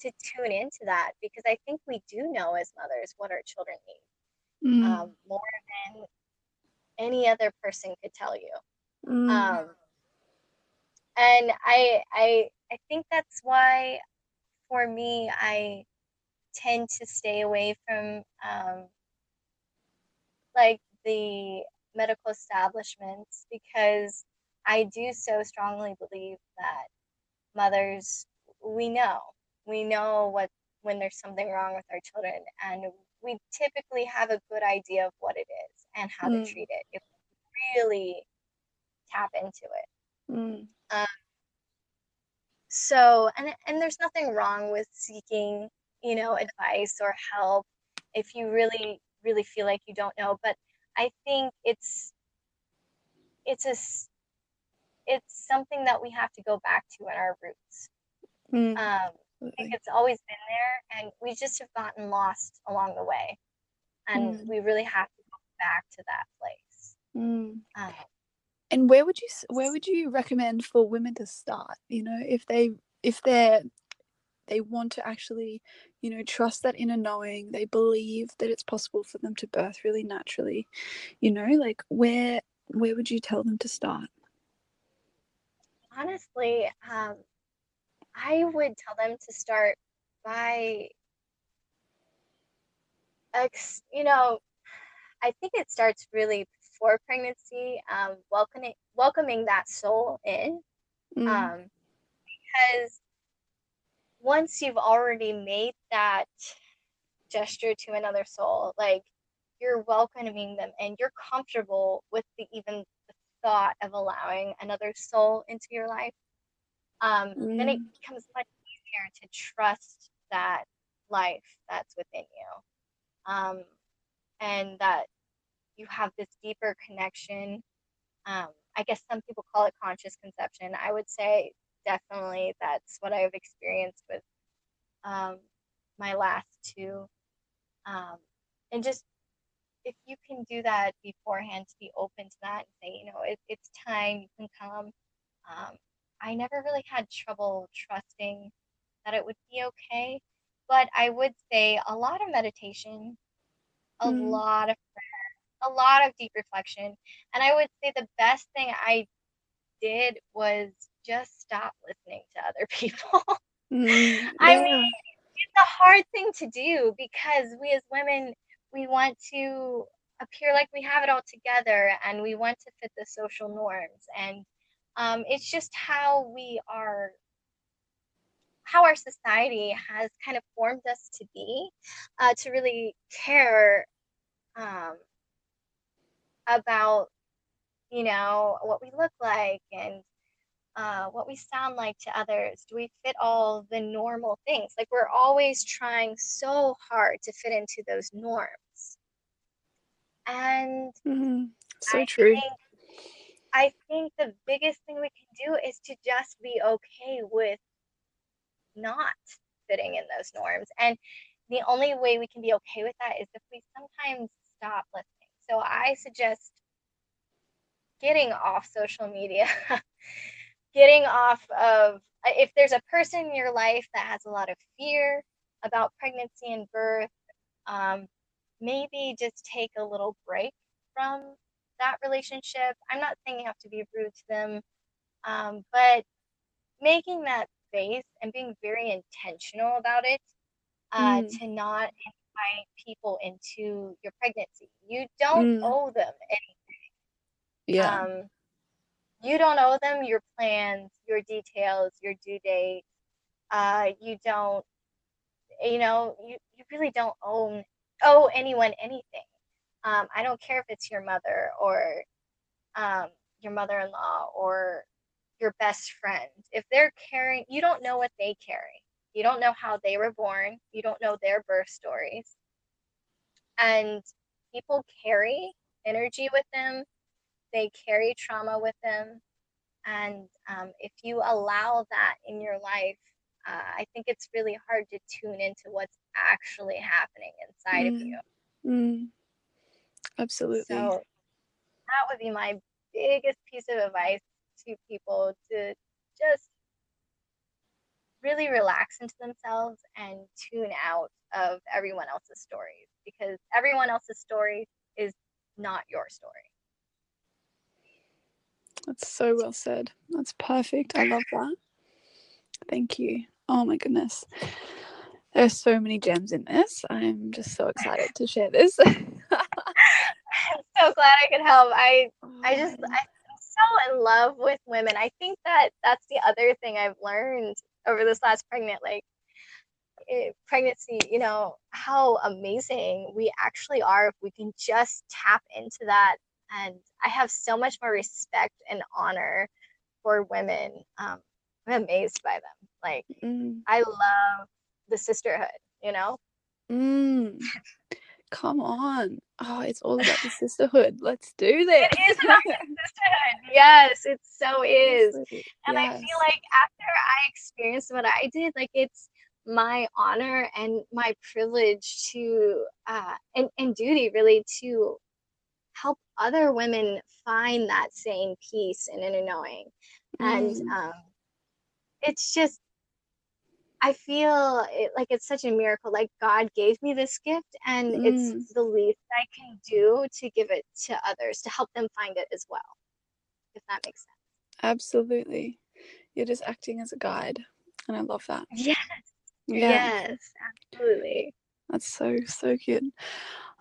to tune into that because I think we do know as mothers what our children need Mm, um, more than any other person could tell you. mm, Um, and I, I, I think that's why, for me, I tend to stay away from um, like the medical establishments because I do so strongly believe that mothers, we know, we know what when there's something wrong with our children, and we typically have a good idea of what it is and how Mm. to treat it if we really tap into it. mm, So, and and there's nothing wrong with seeking, you know, advice or help if you really really feel like you don't know, but I think it's it's a it's something that we have to go back to in our roots. mm, Um, I think it's always been there, and we just have gotten lost along the way, and Mm. we really have to go back to that place. Mm. Um, And where would you where would you recommend for women to start? You know, if they if they're they want to actually, you know, trust that inner knowing, they believe that it's possible for them to birth really naturally. You know, like where where would you tell them to start? honestly, um, I would tell them to start by, ex- you know, I think it starts really before pregnancy, um, welcoming welcoming that soul in, Mm, um, because once you've already made that gesture to another soul, like you're welcoming them and you're comfortable with the even the thought of allowing another soul into your life, um, then it mm, becomes much easier to trust that life that's within you, um, and that you have this deeper connection. Um, I guess some people call it conscious conception. I would say definitely that's what I've experienced with um, my last two um, and just if you can do that beforehand to be open to that and say you know it, it's time you can come um, i never really had trouble trusting that it would be okay but i would say a lot of meditation a Mm. lot of prayer a lot of deep reflection and i would say the best thing i did was just stop listening to other people Mm, I mean, it's a hard thing to do because we as women, we want to appear like we have it all together and we want to fit the social norms. And um, it's just how we are, how our society has kind of formed us to be, uh, to really care um, about, you know, what we look like and uh, what we sound like to others? Do we fit all the normal things? Like we're always trying so hard to fit into those norms. And Mm, so I true. think I think the biggest thing we can do is to just be okay with not fitting in those norms. And the only way we can be okay with that is if we sometimes stop listening. So I suggest getting off social media, getting off of if there's a person in your life that has a lot of fear about pregnancy and birth, um, maybe just take a little break from that relationship. I'm not saying you have to be rude to them, um, but making that space and being very intentional about it uh, Mm, to not people into your pregnancy. You don't mm, owe them anything. yeah. um, you don't owe them your plans, your details, your due date. Uh, you don't, you know, you, you really don't own owe anyone anything. Um, I don't care if it's your mother or um, your mother-in-law or your best friend. If they're carrying, you don't know what they carry. You don't know how they were born. You don't know their birth stories. And people carry energy with them. They carry trauma with them. And um, if you allow that in your life, uh, I think it's really hard to tune into what's actually happening inside of you. Mm, mm, absolutely. So that would be my biggest piece of advice to people to just really relax into themselves and tune out of everyone else's stories because everyone else's story is not your story. That's so well said. That's perfect. I love that. Thank you. Oh my goodness. There's so many gems in this. I'm just so excited to share this. I'm so glad I could help. I oh I just I'm so in love with women. I think that that's the other thing I've learned over this last pregnant like it, pregnancy, you know, how amazing we actually are if we can just tap into that. And I have so much more respect and honor for women. Um, I'm amazed by them. Like Mm, I love the sisterhood, you know? mm. Come on. Oh, it's all about the sisterhood. Let's do this. It is about the sisterhood. Yes, it so is. And I feel like after I experienced what I did, like it's my honor and my privilege to uh and, and duty really to help other women find that same peace and inner knowing. And Mm, um it's just I feel it, like it's such a miracle. Like God gave me this gift, and mm, it's the least I can do to give it to others to help them find it as well. If that makes sense. absolutely. You're just acting as a guide. And I love that. Yes. Yeah. Yes. Absolutely. That's so so good.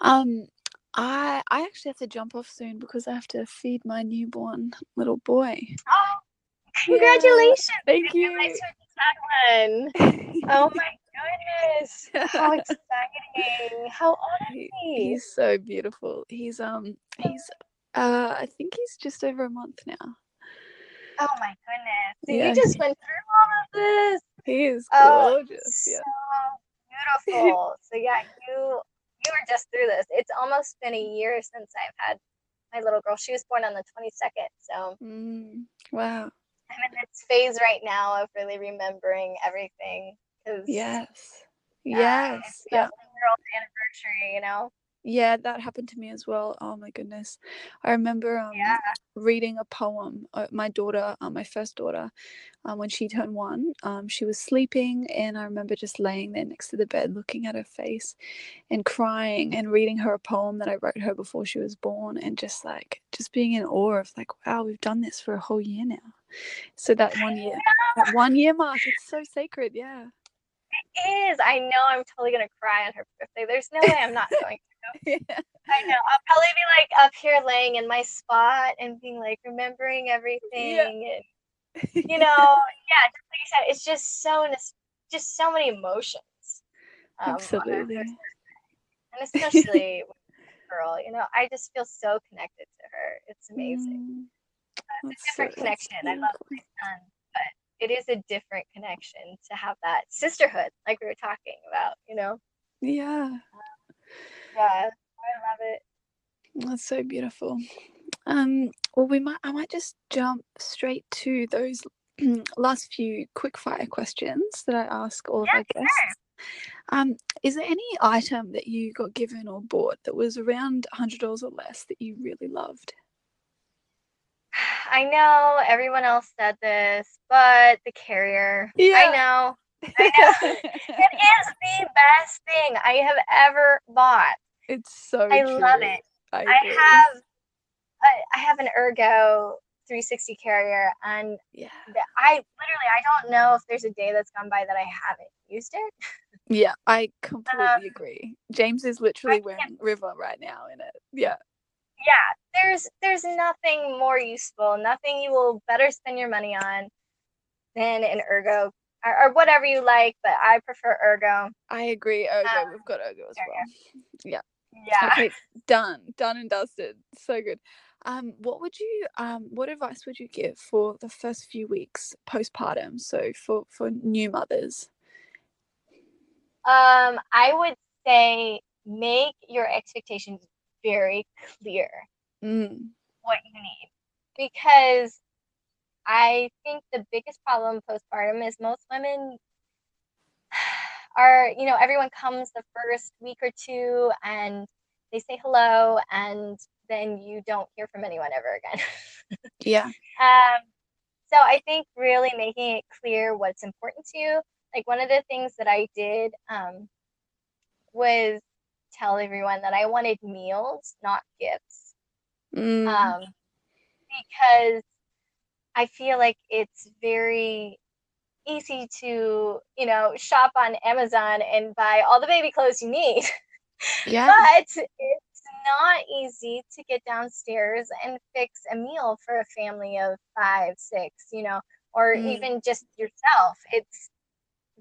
Um, I I actually have to jump off soon because I have to feed my newborn little boy. Oh, Yeah, congratulations! thank You're you. One. Oh my goodness! How exciting! How old is He- he? he's so beautiful. He's um he's uh I think he's just over a month now. Oh my goodness! So Yeah. you just went through all of this. He is Oh, gorgeous. so Yeah. beautiful. so yeah, you you were just through this. It's almost been a year since I've had my little girl. She was born on the 22nd, so Mm, wow. I'm in this phase right now of really remembering everything because Yes. Yeah, Yes. Yeah. year old anniversary, you know? Yeah, that happened to me as well. Oh my goodness. I remember um, Yeah. reading a poem. Uh, my daughter, uh, my first daughter, um, when she turned one, um, she was sleeping, and I remember just laying there next to the bed, looking at her face and crying and reading her a poem that I wrote her before she was born, and just like, just being in awe of like, wow, we've done this for a whole year now. So that one year, that one year mark, it's so sacred. Yeah. It is. I know I'm totally gonna cry on her birthday. There's no way I'm not going yeah. I know. I'll probably be like up here laying in my spot and being like remembering everything and you know, yeah, just like you said, it's just so just so many emotions. um, Absolutely. And especially girl, you know, I just feel so connected to her. It's amazing. Mm, It's a different so- connection. I love my son, but it is a different connection to have that sisterhood, like we were talking about, you know? Yeah. Yeah, I love it. That's so beautiful. Um, well, we might. I might just jump straight to those last few quick fire questions that I ask all of our guests. Um, is there any item that you got given or bought that was around hundred dollars or less that you really loved? I know everyone else said this, but the carrier. I Yeah. know. I know. it is the best thing I have ever bought. it's so. I love it. I, I have I, I have an Ergo 360 carrier and Yeah. the- I literally I don't know if there's a day that's gone by that I haven't used it. Yeah, I completely agree. James is literally wearing River right now in it. Yeah. Yeah, there's there's nothing more useful, nothing you will better spend your money on than an Ergo or, or whatever you like, but I prefer Ergo. I agree. Ergo, Um, we've got Ergo as well. Yeah. Okay, done, done and dusted. So good. Um, what would you um, what advice would you give for the first few weeks postpartum? So for for new mothers. Um, I would say make your expectations very clear Mm, what you need because I think the biggest problem postpartum is most women are, you know, everyone comes the first week or two and they say hello and then you don't hear from anyone ever again. yeah. Um, so I think really making it clear what's important to you. Like one of the things that I did um, was tell everyone that I wanted meals, not gifts, Mm, um, because I feel like it's very easy to, you know, shop on Amazon and buy all the baby clothes you need. yeah. But it's not easy to get downstairs and fix a meal for a family of five, six, you know, or Mm. even just yourself. It's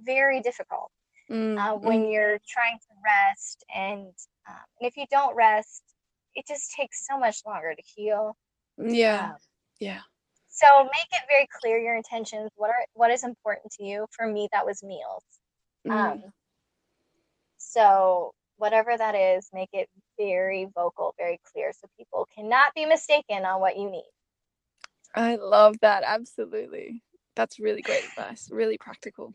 very difficult Mm, uh, mm, when you're trying to rest. And, um, and if you don't rest, it just takes so much longer to heal. yeah. Um, Yeah. so make it very clear your intentions. What are what is important to you? For me, that was meals. Mm, Um, so whatever that is, make it very vocal, very clear, so people cannot be mistaken on what you need. I love that. Absolutely. That's really great advice. Really practical.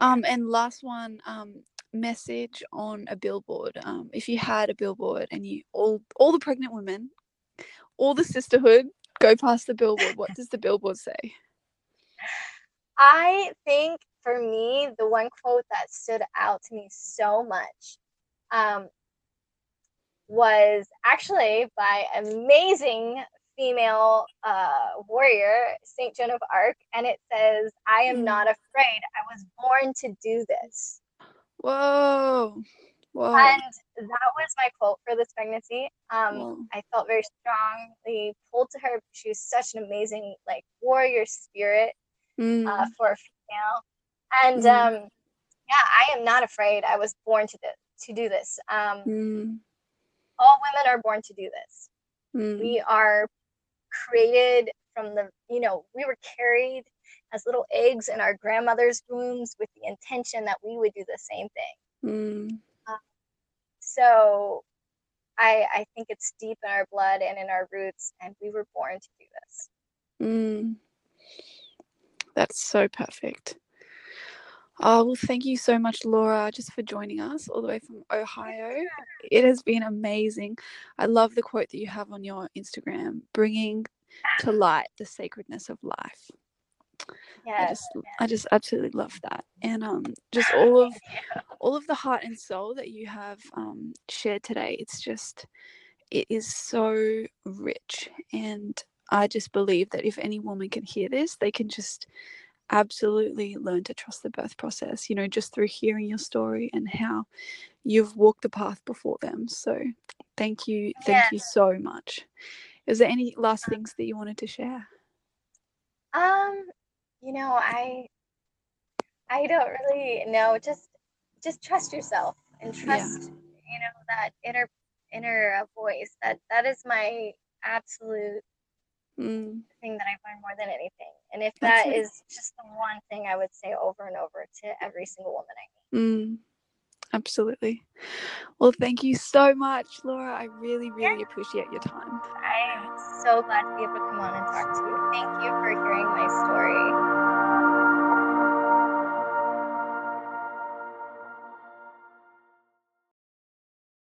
Um, and last one, um, message on a billboard. Um, if you had a billboard and you all all the pregnant women, all the sisterhood go past the billboard, what does the billboard say? I think for me, the one quote that stood out to me so much um, was actually by amazing female uh, warrior, Saint Joan of Arc, and it says, "I am Mm. not afraid. I was born to do this." Whoa. Whoa. And that was my quote for this pregnancy. Um, Whoa. I felt very strongly pulled to her. She was such an amazing, like, warrior spirit Mm, uh, for a female. And Mm. um, yeah, I am not afraid. I was born to this, to do this. Um, mm, all women are born to do this. mm, We are created from the, you know, we were carried as little eggs in our grandmother's wombs with the intention that we would do the same thing. mm. So I I think it's deep in our blood and in our roots, and we were born to do this. Mm. That's so perfect. Oh, well, thank you so much, Laura, just for joining us all the way from Ohio. It has been amazing. I love the quote that you have on your Instagram bringing to light the sacredness of life. I Yes. just I just absolutely love that. And um just all of all of the heart and soul that you have um shared today. It's just it is so rich and I just believe that if any woman can hear this, they can just absolutely learn to trust the birth process, you know, just through hearing your story and how you've walked the path before them. So thank you. Thank Yeah. you so much. Is there any last things that you wanted to share? Um, you know, I I don't really know. Just just trust yourself and Yeah. trust, you know, that inner inner uh, voice. That that is my absolute Mm, thing that I've learned more than anything. And if That's that is just the one thing I would say over and over to every single woman I meet. mm, absolutely. Well, thank you so much, Laura. I really, really appreciate your time. I am so glad to be able to come on and talk to you. Thank you for hearing my story.